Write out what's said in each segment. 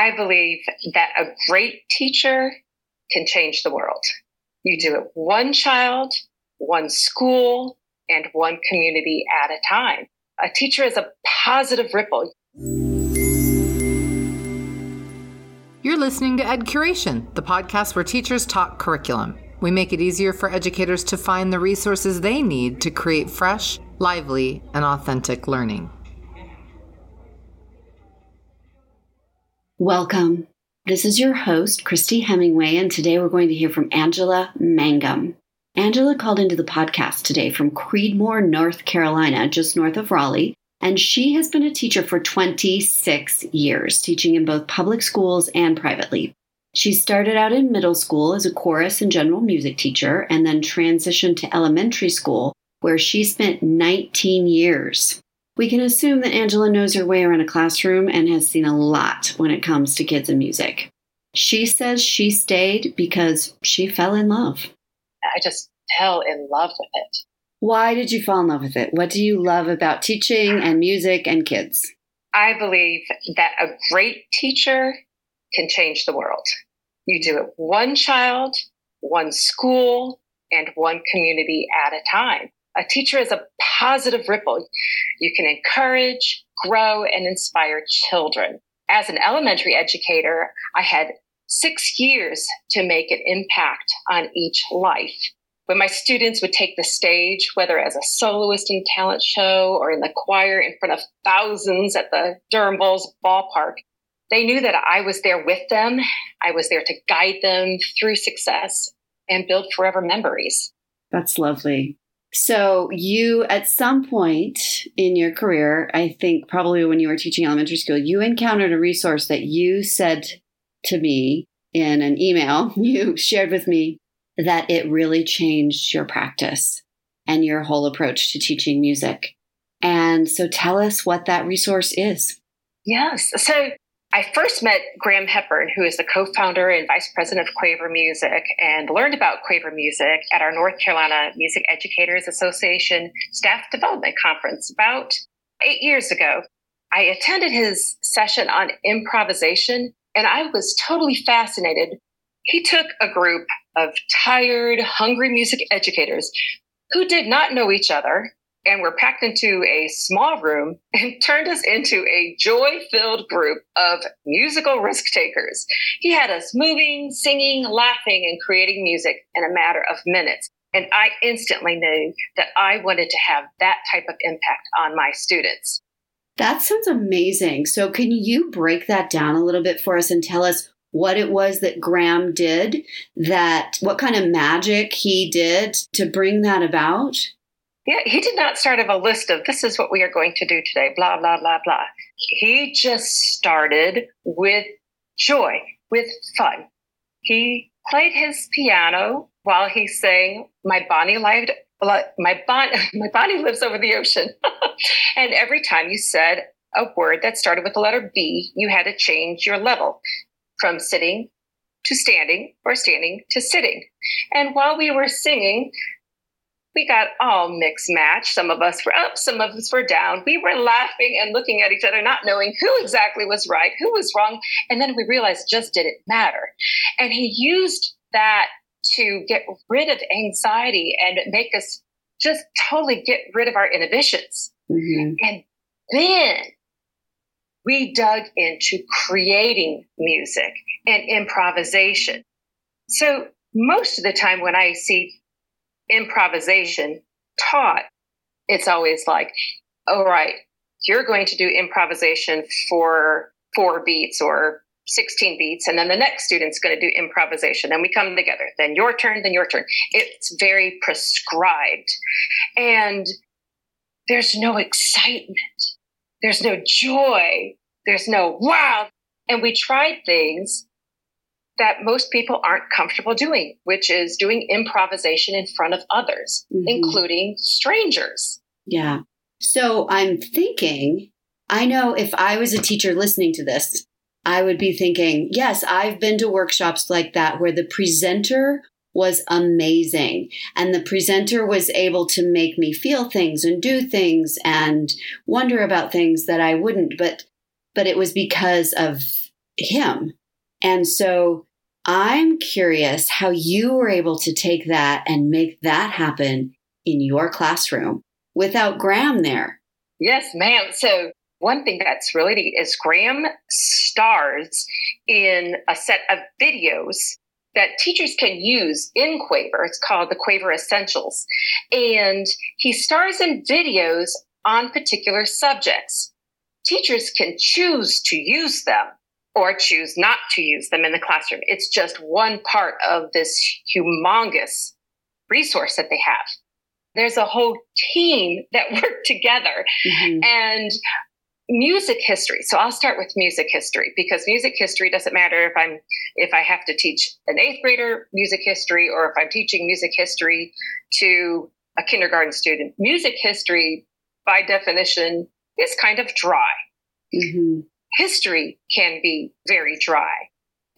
I believe that a great teacher can change the world. You do it one child, one school, and one community at a time. A teacher is a positive ripple. You're listening to Ed Curation, the podcast where teachers talk curriculum. We make it easier for educators to find the resources they need to create fresh, lively, and authentic learning. Welcome. This is your host, Christy Hemingway, and today we're going to hear from Angela Mangum. Angela called into the podcast today from Creedmoor, North Carolina, just north of Raleigh, and she has been a teacher for 26 years, teaching in both public schools and privately. She started out in middle school as a chorus and general music teacher and then transitioned to elementary school, where she spent 19 years. We can assume that Angela knows her way around a classroom and has seen a lot when it comes to kids and music. She says she stayed because she fell in love. I just fell in love with it. Why did you fall in love with it? What do you love about teaching and music and kids? I believe that a great teacher can change the world. You do it one child, one school, and one community at a time. A teacher is a positive ripple. You can encourage, grow, and inspire children. As an elementary educator, I had six years to make an impact on each life. When my students would take the stage, whether as a soloist in talent show or in the choir in front of thousands at the Durham Bulls ballpark, they knew that I was there with them. I was there to guide them through success and build forever memories. That's lovely. So, you at some point in your career, I think probably when you were teaching elementary school, you encountered a resource that you said to me in an email. You shared with me that it really changed your practice and your whole approach to teaching music. And so, tell us what that resource is. Yes. So, I first met Graham Hepburn, who is the co-founder and vice president of Quaver Music, and learned about Quaver Music at our North Carolina Music Educators Association Staff Development Conference about eight years ago. I attended his session on improvisation, and I was totally fascinated. He took a group of tired, hungry music educators who did not know each other and we were packed into a small room and turned us into a joy filled group of musical risk takers. He had us moving, singing, laughing, and creating music in a matter of minutes. And I instantly knew that I wanted to have that type of impact on my students. That sounds amazing. So, can you break that down a little bit for us and tell us what it was that Graham did, that what kind of magic he did to bring that about? Yeah, he did not start of a list of this is what we are going to do today, blah, blah, blah, blah. He just started with joy, with fun. He played his piano while he sang My Bonnie lived my bon- my Bonnie lives over the ocean. and every time you said a word that started with the letter B, you had to change your level from sitting to standing or standing to sitting. And while we were singing, we got all mixed match. Some of us were up, some of us were down. We were laughing and looking at each other, not knowing who exactly was right, who was wrong. And then we realized just didn't matter. And he used that to get rid of anxiety and make us just totally get rid of our inhibitions. Mm-hmm. And then we dug into creating music and improvisation. So most of the time when I see improvisation taught, it's always like, all right, you're going to do improvisation for four beats or 16 beats, and then the next student's going to do improvisation. Then we come together. Then your turn, then your turn. It's very prescribed. And there's no excitement. There's no joy. There's no wow. And we tried things that most people aren't comfortable doing, which is doing improvisation in front of others, mm-hmm. including strangers. Yeah. So I'm thinking, I know if I was a teacher listening to this, I would be thinking, yes, I've been to workshops like that where the presenter was amazing. And the presenter was able to make me feel things and do things and wonder about things that I wouldn't. But, but it was because of him. And so I'm curious how you were able to take that and make that happen in your classroom without Graham there. Yes, ma'am. So one thing that's really neat is Graham stars in a set of videos that teachers can use in Quaver. It's called the Quaver Essentials. And he stars in videos on particular subjects. Teachers can choose to use them or choose not to use them in the classroom. It's just one part of this humongous resource that they have. There's a whole team that work together. Mm-hmm. And music history. So I'll start with music history because music history doesn't matter if I'm if I have to teach an eighth grader music history or if I'm teaching music history to a kindergarten student. Music history, by definition, is kind of dry. Mm-hmm. History can be very dry.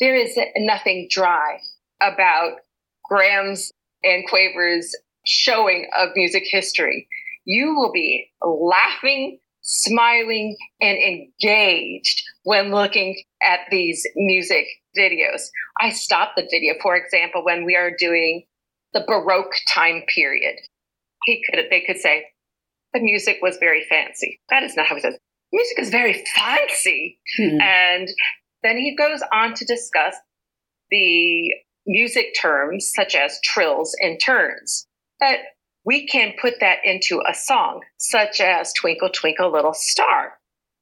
There is nothing dry about Graham's and Quaver's showing of music history. You will be laughing smiling and engaged when looking at these music videos. I stop the video, for example, when we are doing the Baroque time period. He could they could say, the music was very fancy. That is not how he says. Music is very fancy. Hmm. And then he goes on to discuss the music terms such as trills and turns that we can put that into a song, such as Twinkle, Twinkle, Little Star,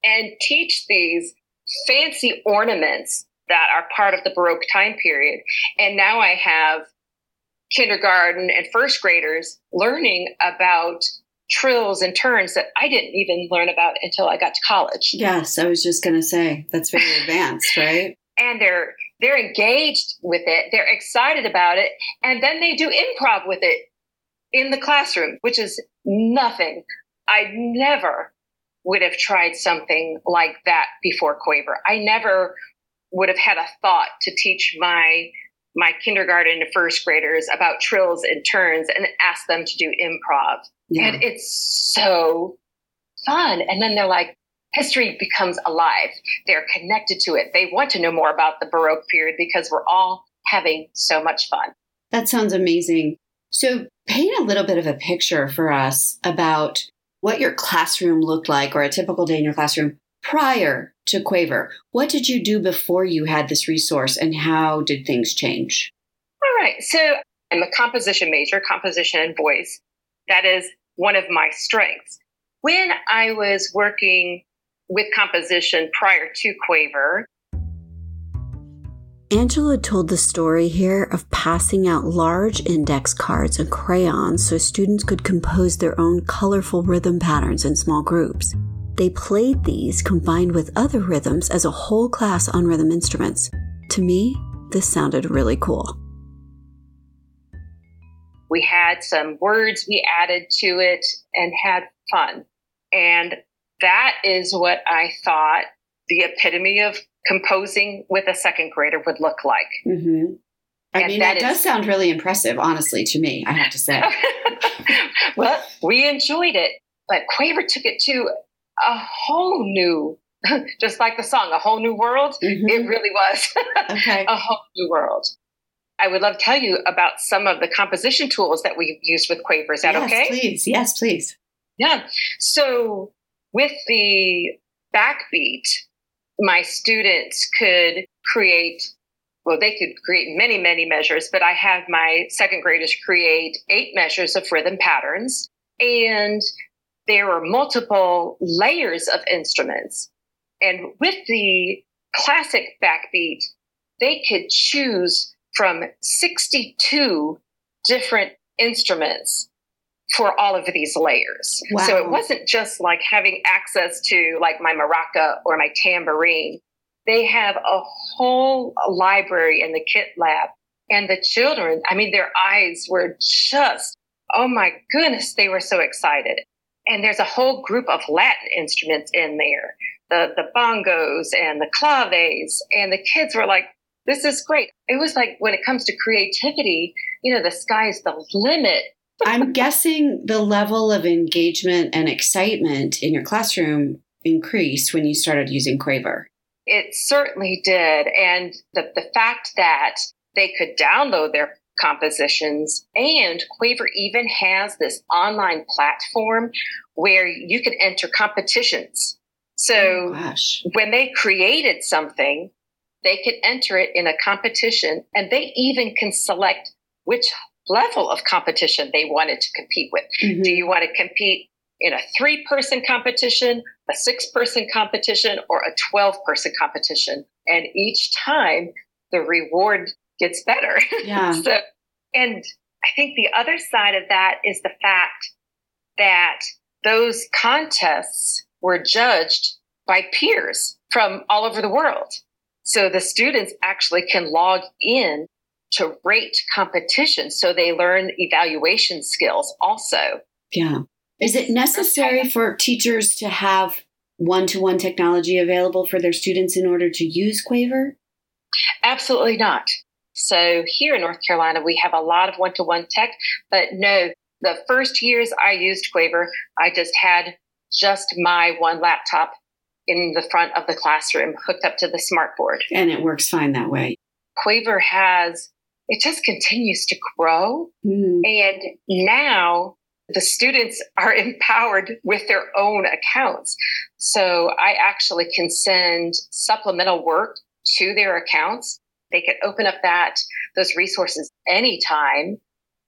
and teach these fancy ornaments that are part of the Baroque time period. And now I have kindergarten and first graders learning about trills and turns that I didn't even learn about until I got to college. Yes, I was just going to say that's very advanced, right? And they're they're engaged with it, they're excited about it, and then they do improv with it in the classroom, which is nothing. I never would have tried something like that before Quaver. I never would have had a thought to teach my my kindergarten and first graders about trills and turns and ask them to do improv. Yeah. And it's so fun. And then they're like, history becomes alive. They're connected to it. They want to know more about the Baroque period because we're all having so much fun. That sounds amazing. So, paint a little bit of a picture for us about what your classroom looked like or a typical day in your classroom prior to Quaver. What did you do before you had this resource and how did things change? All right. So, I'm a composition major, composition and voice. That is one of my strengths. When I was working with composition prior to Quaver, Angela told the story here of passing out large index cards and crayons so students could compose their own colorful rhythm patterns in small groups. They played these combined with other rhythms as a whole class on rhythm instruments. To me, this sounded really cool. We had some words we added to it and had fun. And that is what I thought the epitome of composing with a second grader would look like. Mm-hmm. I and mean, that, does sound really impressive, honestly, to me, I have to say. well, we enjoyed it, but Quaver took it to a whole new, just like the song, a whole new world. Mm-hmm. It really was okay. a whole new world. I would love to tell you about some of the composition tools that we've used with Quaver. Is that yes, okay? Please, yes, please. Yeah. So with the backbeat, my students could create well, they could create many, many measures, but I have my second graders create eight measures of rhythm patterns. And there were multiple layers of instruments. And with the classic backbeat, they could choose from 62 different instruments for all of these layers. Wow. So it wasn't just like having access to like my maraca or my tambourine. They have a whole library in the kit lab. And the children, I mean, their eyes were just, oh my goodness, they were so excited. And there's a whole group of Latin instruments in there the, the bongos and the claves. And the kids were like, this is great. It was like when it comes to creativity, you know, the sky's the limit I'm guessing the level of engagement and excitement in your classroom increased when you started using Quaver. It certainly did. And the, the fact that they could download their compositions and Quaver even has this online platform where you can enter competitions. So oh, when they created something, they could enter it in a competition and they even can select which level of competition they wanted to compete with. Mm-hmm. Do you want to compete in a three person competition, a six person competition, or a 12 person competition? And each time the reward gets better. Yeah. so, and I think the other side of that is the fact that those contests were judged by peers from all over the world. So the students actually can log in to rate competition. So they learn evaluation skills also. Yeah. Is it necessary for teachers to have one to one technology available for their students in order to use Quaver? Absolutely not. So here in North Carolina, we have a lot of one to one tech, but no, the first years I used Quaver, I just had just my one laptop in the front of the classroom hooked up to the smartboard. And it works fine that way. Quaver has, it just continues to grow. Mm. And now the students are empowered with their own accounts. So I actually can send supplemental work to their accounts. They can open up that, those resources anytime.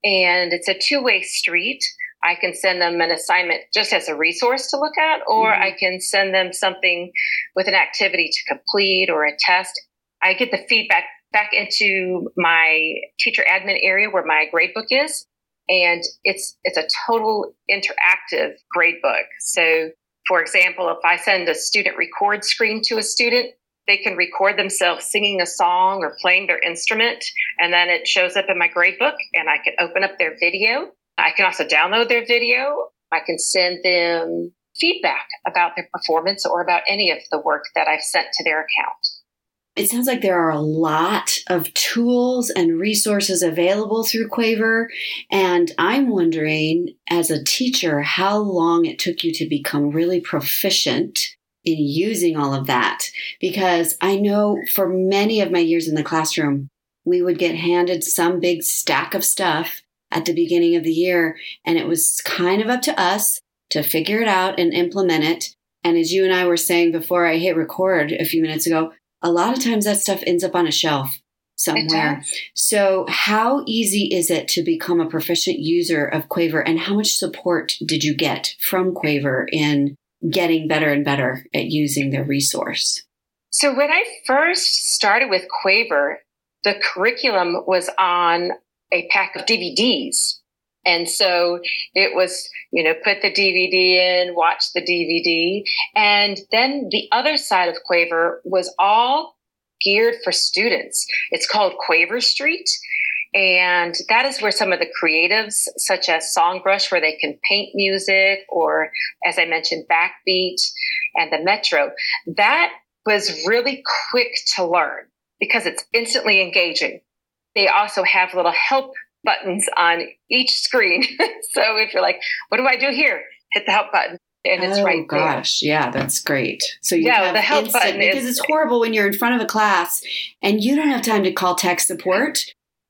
And it's a two way street. I can send them an assignment just as a resource to look at, or mm-hmm. I can send them something with an activity to complete or a test. I get the feedback back into my teacher admin area where my gradebook is. And it's, it's a total interactive gradebook. So for example, if I send a student record screen to a student, they can record themselves singing a song or playing their instrument, and then it shows up in my gradebook, and I can open up their video. I can also download their video. I can send them feedback about their performance or about any of the work that I've sent to their account. It sounds like there are a lot of tools and resources available through Quaver. And I'm wondering, as a teacher, how long it took you to become really proficient in using all of that. Because I know for many of my years in the classroom, we would get handed some big stack of stuff at the beginning of the year. And it was kind of up to us to figure it out and implement it. And as you and I were saying before I hit record a few minutes ago, a lot of times that stuff ends up on a shelf somewhere. So, how easy is it to become a proficient user of Quaver, and how much support did you get from Quaver in getting better and better at using their resource? So, when I first started with Quaver, the curriculum was on a pack of DVDs. And so it was, you know, put the DVD in, watch the DVD. And then the other side of Quaver was all geared for students. It's called Quaver Street. And that is where some of the creatives, such as Songbrush, where they can paint music, or as I mentioned, Backbeat and the Metro, that was really quick to learn because it's instantly engaging. They also have little help buttons on each screen. so if you're like, what do I do here? Hit the help button. And it's oh, right there. oh, right gosh, there. yeah, that's great. So you yeah, have the help instant, button because is, it's horrible when you're in front of a class and you don't have time to call tech support.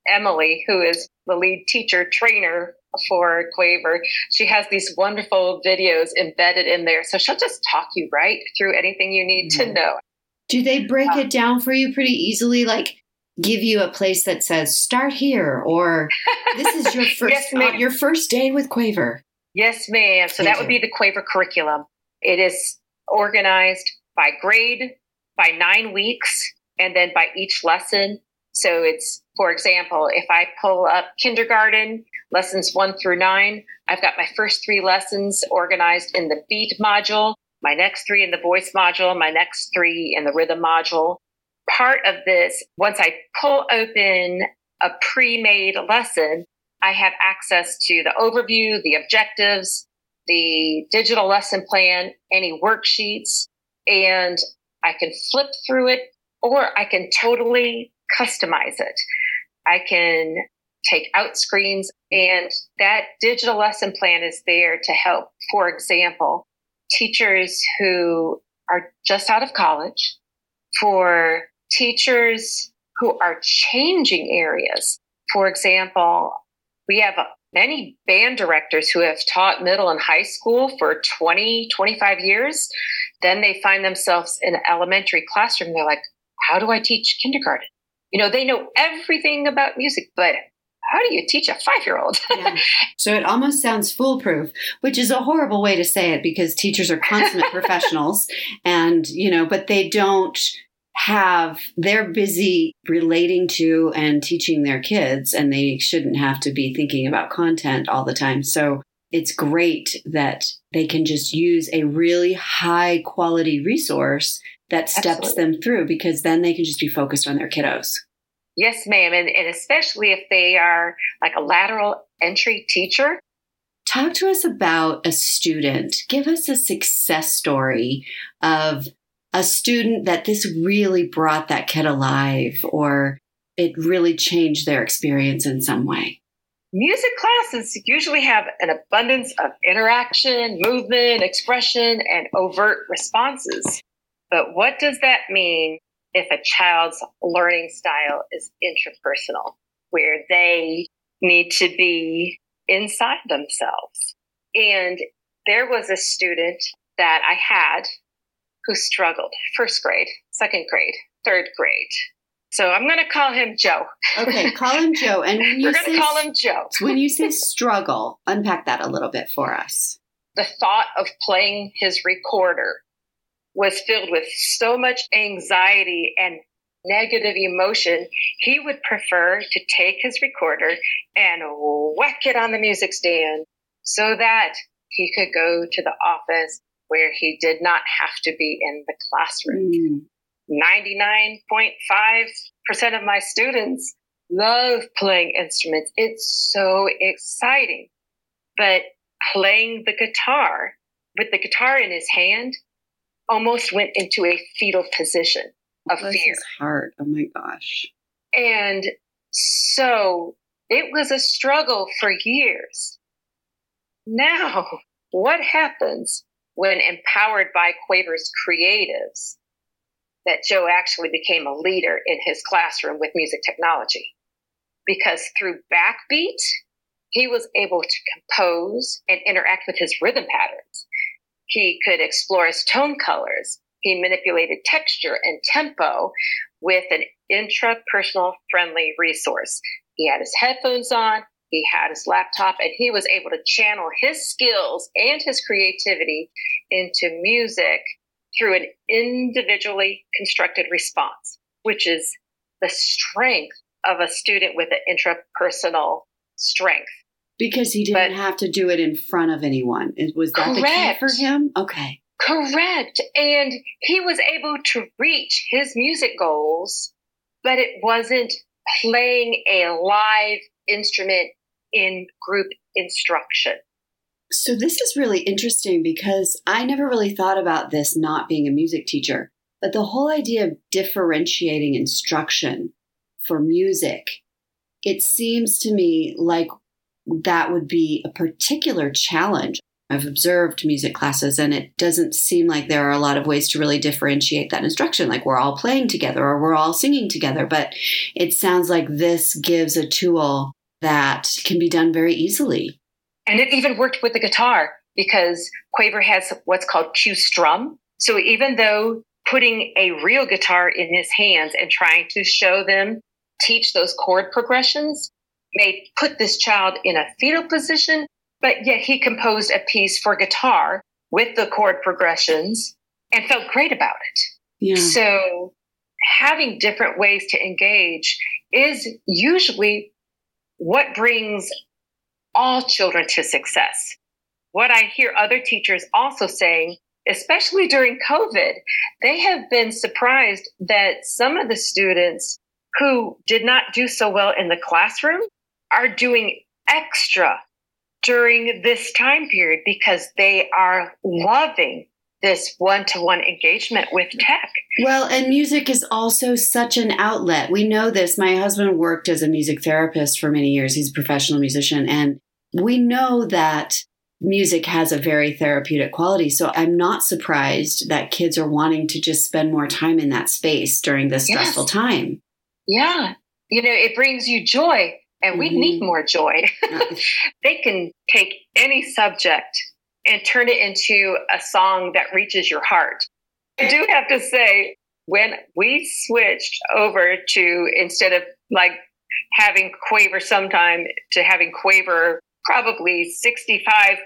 Emily, who is the lead teacher trainer for Quaver, she has these wonderful videos embedded in there. So she'll just talk you right through anything you need mm-hmm. to know. Do they break um, it down for you pretty easily? Like give you a place that says start here or this is your first yes, uh, your first day with Quaver. Yes, ma'am. So Thank that you. would be the Quaver curriculum. It is organized by grade, by nine weeks, and then by each lesson. So it's, for example, if I pull up kindergarten, lessons one through nine, I've got my first three lessons organized in the beat module, my next three in the voice module, my next three in the rhythm module, part of this, once I pull open a pre made lesson, I have access to the overview, the objectives, the digital lesson plan, any worksheets, and I can flip through it or I can totally customize it. I can take out screens and that digital lesson plan is there to help. For example, teachers who are just out of college for teachers who are changing areas. For example, we have many band directors who have taught middle and high school for 20, 25 years. Then they find themselves in an elementary classroom. They're like, how do I teach kindergarten? You know, they know everything about music, but how do you teach a five year old? yeah. So it almost sounds foolproof, which is a horrible way to say it because teachers are consummate professionals and, you know, but they don't have, they're busy relating to and teaching their kids and they shouldn't have to be thinking about content all the time. So it's great that they can just use a really high quality resource that steps Absolutely. them through because then they can just be focused on their kiddos. Yes, ma'am. And, and especially if they are like a lateral entry teacher. Talk to us about a student. Give us a success story of a student that this really brought that kid alive or it really changed their experience in some way. Music classes usually have an abundance of interaction, movement, expression, and overt responses. But what does that mean if a child's learning style is intrapersonal, where they need to be inside themselves. And there was a student that I had who struggled first grade, second grade, third grade. So I'm going to call him Joe. Okay, call him Joe. And when you we're going to call him Joe. when you say struggle, unpack that a little bit for us. The thought of playing his recorder was filled with so much anxiety and negative emotion, he would prefer to take his recorder and whack it on the music stand so that he could go to the office where he did not have to be in the classroom. Mm. 99.5% of my students love playing instruments. It's so exciting. But playing the guitar with the guitar in his hand almost went into a fetal position of Bless fear. His heart. Oh my gosh. And so it was a struggle for years. Now, what happens when empowered by Quaver's creatives that Joe actually became a leader in his classroom with music technology? Because through Backbeat, he was able to compose and interact with his rhythm patterns. He could explore his tone colors. He manipulated texture and tempo with an intrapersonal friendly resource. He had his headphones on, he had his laptop, and he was able to channel his skills and his creativity into music through an individually constructed response, which is the strength of a student with an intrapersonal strength because he didn't but, have to do it in front of anyone. Was that correct. the key for him? Okay. Correct. And he was able to reach his music goals, but it wasn't playing a live instrument in group instruction. So, this is really interesting because I never really thought about this not being a music teacher, but the whole idea of differentiating instruction for music, it seems to me like that would be a particular challenge. I've observed music classes, and it doesn't seem like there are a lot of ways to really differentiate that instruction. Like we're all playing together or we're all singing together, but it sounds like this gives a tool that can be done very easily. And it even worked with the guitar because Quaver has what's called QStrum. So even though putting a real guitar in his hands and trying to show them teach those chord progressions, may put this child in a fetal position, but yet he composed a piece for guitar with the chord progressions and felt great about it. Yeah. So having different ways to engage is usually what brings all children to success. What I hear other teachers also saying, especially during COVID, they have been surprised that some of the students who did not do so well in the classroom are doing extra during this time period because they are loving this one to one engagement with tech. Well, and music is also such an outlet. We know this. My husband worked as a music therapist for many years, he's a professional musician. And we know that music has a very therapeutic quality. So I'm not surprised that kids are wanting to just spend more time in that space during this stressful time. Yeah. You know, it brings you joy, and we Mhm. need more joy. they can take any subject and turn it into a song that reaches your heart. I do have to say, when we switched over to instead of like having Quaver sometime to having Quaver probably 65%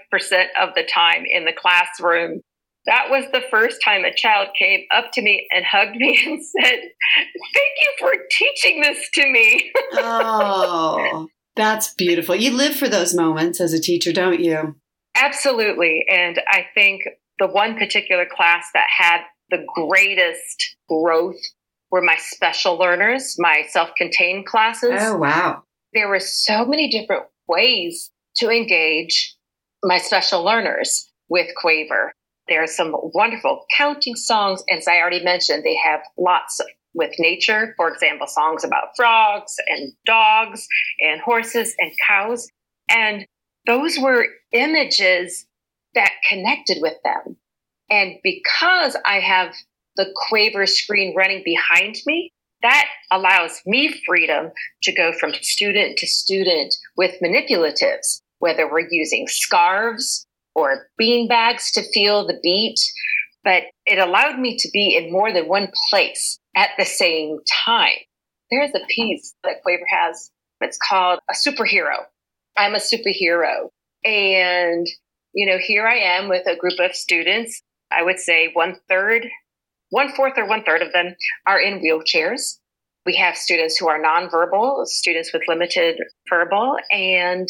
of the time in the classroom, that was the first time a child came up to me and hugged me and said, Thank you for teaching this to me. oh, that's beautiful. You live for those moments as a teacher, don't you? Absolutely. And I think the one particular class that had the greatest growth were my special learners, my self contained classes. Oh, wow. There were so many different ways to engage my special learners with Quaver. There are some wonderful counting songs. As I already mentioned, they have lots of, with nature, for example, songs about frogs and dogs and horses and cows. And those were images that connected with them. And because I have the Quaver screen running behind me, that allows me freedom to go from student to student with manipulatives, whether we're using scarves or bean bags to feel the beat. But it allowed me to be in more than one place at the same time. There's a piece that Quaver has. It's called a superhero. I'm a superhero. And, you know, here I am with a group of students. I would say one third, one fourth or one third of them are in wheelchairs. We have students who are nonverbal, students with limited verbal. And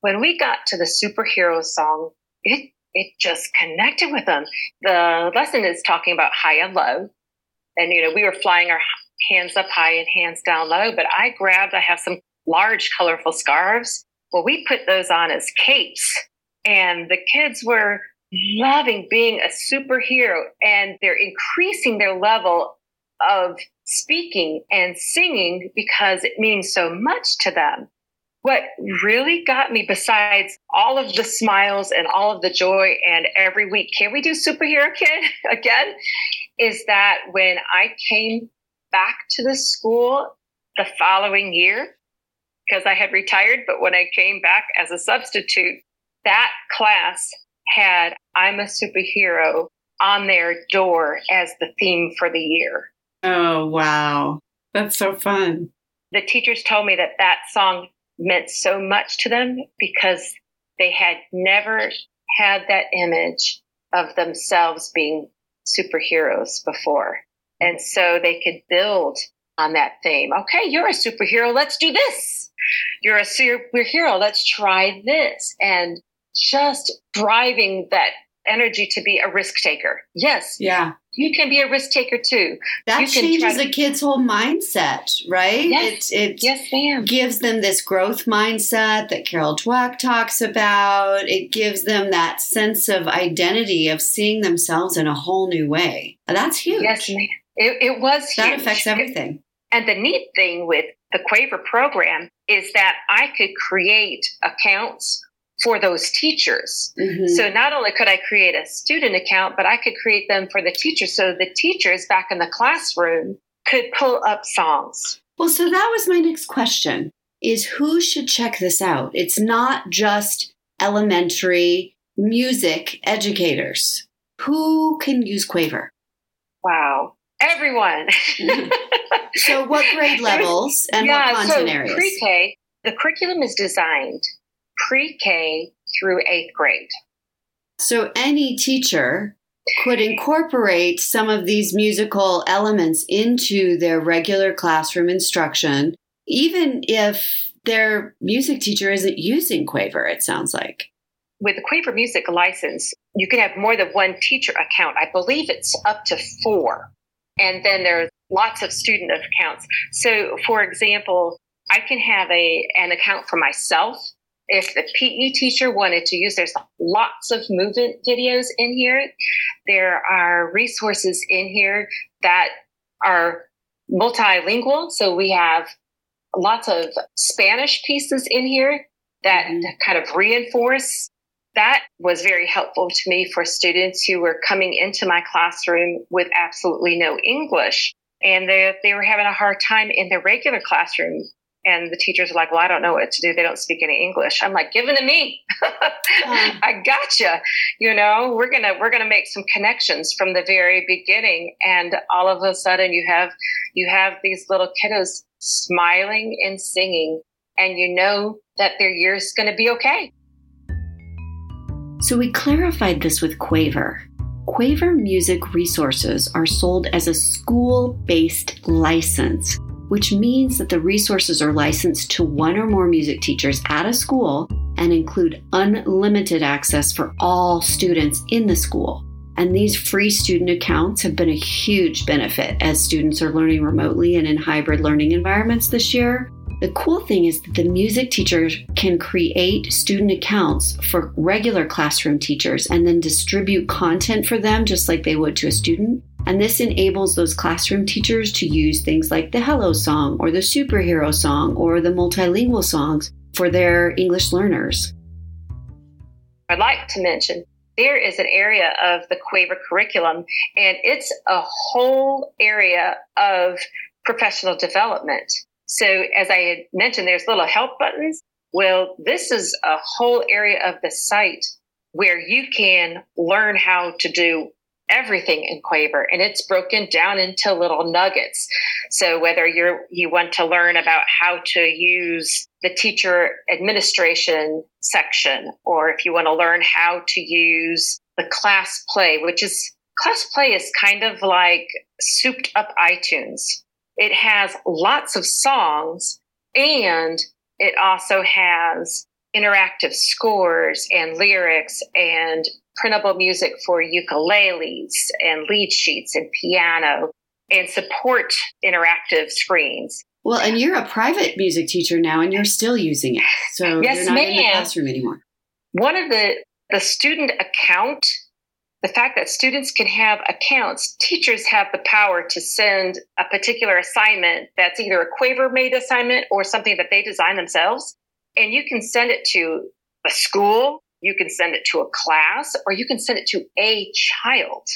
when we got to the superhero song, it, it just connected with them. The lesson is talking about high and low. And, you know, we were flying our hands up high and hands down low, but I grabbed, I have some large colorful scarves. Well, we put those on as capes and the kids were loving being a superhero and they're increasing their level of speaking and singing because it means so much to them. What really got me, besides all of the smiles and all of the joy, and every week, can we do Superhero Kid again? Is that when I came back to the school the following year, because I had retired, but when I came back as a substitute, that class had I'm a superhero on their door as the theme for the year. Oh, wow. That's so fun. The teachers told me that that song meant so much to them because they had never had that image of themselves being superheroes before. And so they could build on that theme. Okay, you're a superhero. Let's do this. You're a superhero. Let's try this. And just driving that energy to be a risk taker. Yes, Yeah. you can be a risk taker too. That You changes try a kid's whole mindset, right? Yes. It, it Yes, ma'am. gives them this growth mindset that Carol Dweck talks about. It gives them that sense of identity of seeing themselves in a whole new way. That's huge. Yes, ma'am. It, it was That affects everything. And the neat thing with the Quaver program is that I could create accounts for those teachers. Mhm. So not only could I create a student account, but I could create them for the teachers. So the teachers back in the classroom could pull up songs. Well, so that was my next question is who should check this out? It's not just elementary music educators. Who can use Quaver? Wow. Everyone. So what grade levels and what content so areas? Pre-K, the curriculum is designed pre-K through eighth grade. So any teacher could incorporate some of these musical elements into their regular classroom instruction, even if their music teacher isn't using Quaver, it sounds like. With the Quaver Music license, you can have more than one teacher account. I believe it's up to four. And then there's lots of student accounts. So, for example, I can have a an account for myself. If the PE teacher wanted to use, there's lots of movement videos in here. There are resources in here that are multilingual. So we have lots of Spanish pieces in here that Mhm. kind of reinforce that was very helpful to me for students who were coming into my classroom with absolutely no English. And they, they were having a hard time in their regular classroom and the teachers are like, "Well, I don't know what to do. They don't speak any English." I'm like, "Give it to me. Uh-huh. I gotcha." You know, we're gonna we're gonna make some connections from the very beginning, and all of a sudden, you have you have these little kiddos smiling and singing, and you know that their year's going to be okay. So we clarified this with Quaver. Quaver music resources are sold as a school based license which means that the resources are licensed to one or more music teachers at a school and include unlimited access for all students in the school. And these free student accounts have been a huge benefit as students are learning remotely and in hybrid learning environments this year. The cool thing is that the music teachers can create student accounts for regular classroom teachers and then distribute content for them just like they would to a student. And this enables those classroom teachers to use things like the Hello song or the superhero song or the multilingual songs for their English learners. I'd like to mention there is an area of the Quaver curriculum, and it's a whole area of professional development. So, as I had mentioned, there's little help buttons. Well, this is a whole area of the site where you can learn how to do everything in Quaver and it's broken down into little nuggets. So whether you're, you want to learn about how to use the teacher administration section, or if you want to learn how to use the class play, which is class play is kind of like souped up iTunes. It has lots of songs and it also has interactive scores and lyrics and printable music for ukuleles and lead sheets and piano and support interactive screens. Well, and you're a private music teacher now and you're still using it. So yes, you're not ma'am. in the classroom anymore. One of the the student account, the fact that students can have accounts, teachers have the power to send a particular assignment that's either a Quaver made assignment or something that they design themselves. And you can send it to a school, you can send it to a class, or you can send it to a child.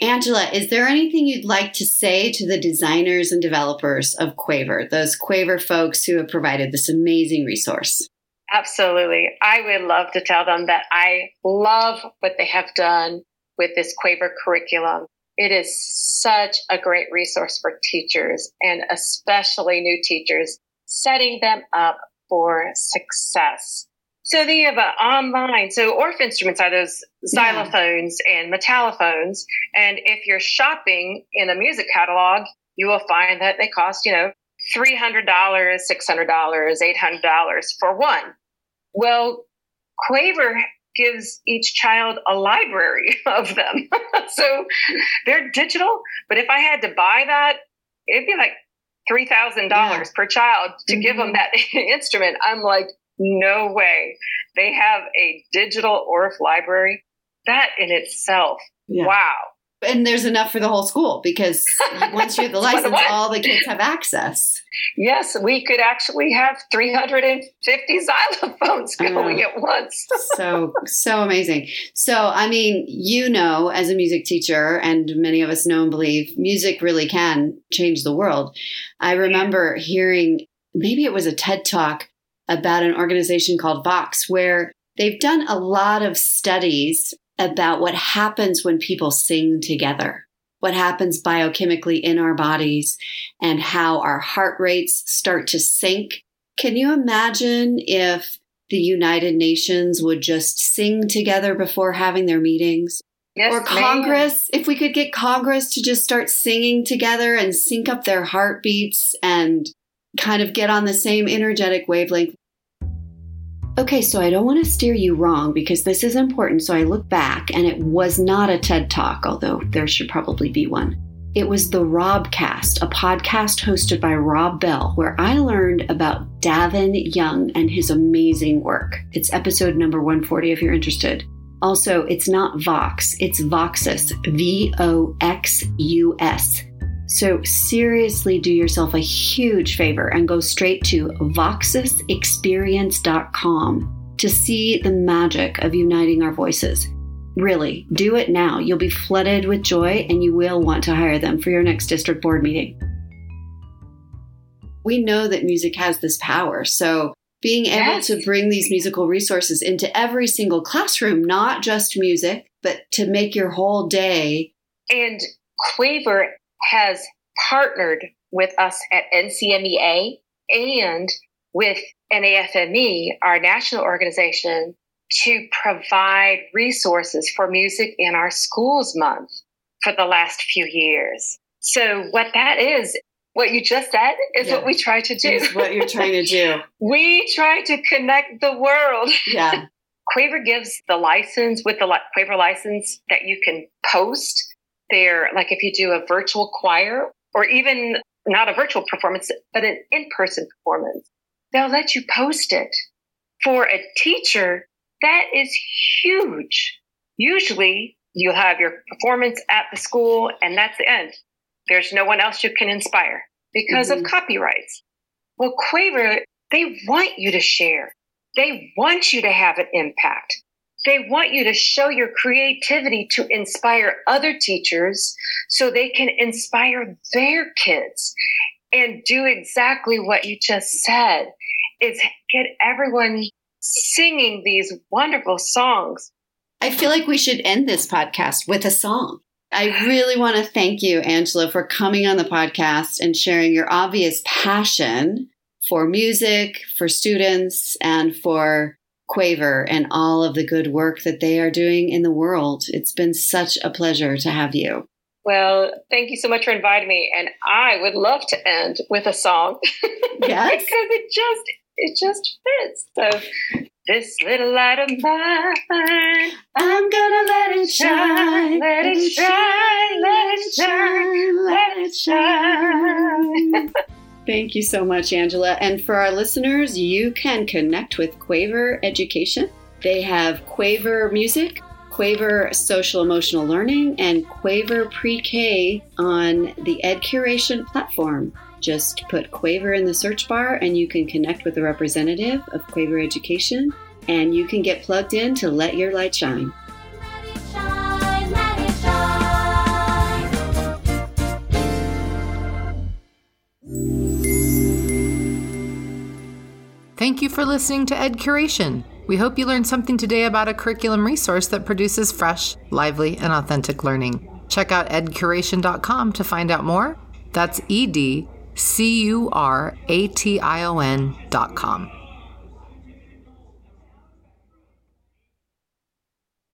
Angela, is there anything you'd like to say to the designers and developers of Quaver, those Quaver folks who have provided this amazing resource? Absolutely. I would love to tell them that I love what they have done with this Quaver curriculum. It is such a great resource for teachers and especially new teachers, setting them up for success. So they have an online. So Orff instruments are those xylophones yeah. and metallophones. And if you're shopping in a music catalog, you will find that they cost, you know, $300, $600, $800 for one. Well, Quaver gives each child a library of them. so they're digital, but if I had to buy that, it'd be like $3,000 yeah. per child to mm-hmm. give them that instrument. I'm like, no way. They have a digital Orff library. That in itself, yeah. wow. And there's enough for the whole school because once you have the license, all the kids have access. Yes, we could actually have 350 xylophones going at once. so, so amazing. So, I mean, you know, as a music teacher, and many of us know and believe, music really can change the world. I remember hearing maybe it was a TED talk about an organization called Vox, where they've done a lot of studies about what happens when people sing together, what happens biochemically in our bodies, and how our heart rates start to sync. Can you imagine if the United Nations would just sing together before having their meetings? Yes, or Congress, ma'am. if we could get Congress to just start singing together and sync up their heartbeats and kind of get on the same energetic wavelength. Okay, so I don't want to steer you wrong because this is important. So I look back and it was not a TED Talk, although there should probably be one. It was the Robcast, a podcast hosted by Rob Bell, where I learned about Davin Young and his amazing work. It's episode number 140 if you're interested. Also, it's not Vox, it's Voxus, V O X U S. So, seriously, do yourself a huge favor and go straight to voxusexperience.com. to see the magic of uniting our voices. Really, do it now. You'll be flooded with joy and you will want to hire them for your next district board meeting. We know that music has this power. So, being able yes. to bring these musical resources into every single classroom, not just music, but to make your whole day. And Quaver has partnered with us at NCMEA and with NAFME, our national organization, to provide resources for Music in Our Schools Month for the last few years. So, what that is, what you just said, is yeah. what we try to do. Is what you're trying to do. we try to connect the world. Yeah. Quaver gives the license with the Quaver license that you can post there, like if you do a virtual choir or even not a virtual performance, but an in person performance, they'll let you post it. For a teacher, that is huge. Usually you'll have your performance at the school and that's the end. There's no one else you can inspire because mm-hmm. of copyrights. Well, Quaver, they want you to share. They want you to have an impact. They want you to show your creativity to inspire other teachers so they can inspire their kids and do exactly what you just said is get everyone singing these wonderful songs. I feel like we should end this podcast with a song. I really want to thank you, Angela, for coming on the podcast and sharing your obvious passion for music, for students, and for Quaver and all of the good work that they are doing in the world. It's been such a pleasure to have you. Well, thank you so much for inviting me. And I would love to end with a song. Yes. because it just it just fits. So this little light of mine, I'm gonna let it shine, let it shine, let it shine, let it shine. Thank you so much, Angela. And for our listeners, you can connect with Quaver Education. They have Quaver Music, Quaver Social Emotional Learning, and Quaver Pre K on the Ed Curation platform. Just put Quaver in the search bar and you can connect with a representative of Quaver Education and you can get plugged in to let your light shine. Thank you for listening to Ed Curation. We hope you learned something today about a curriculum resource that produces fresh, lively, and authentic learning. Check out edcuration.com to find out more. That's E D C U R A T I O N dot com.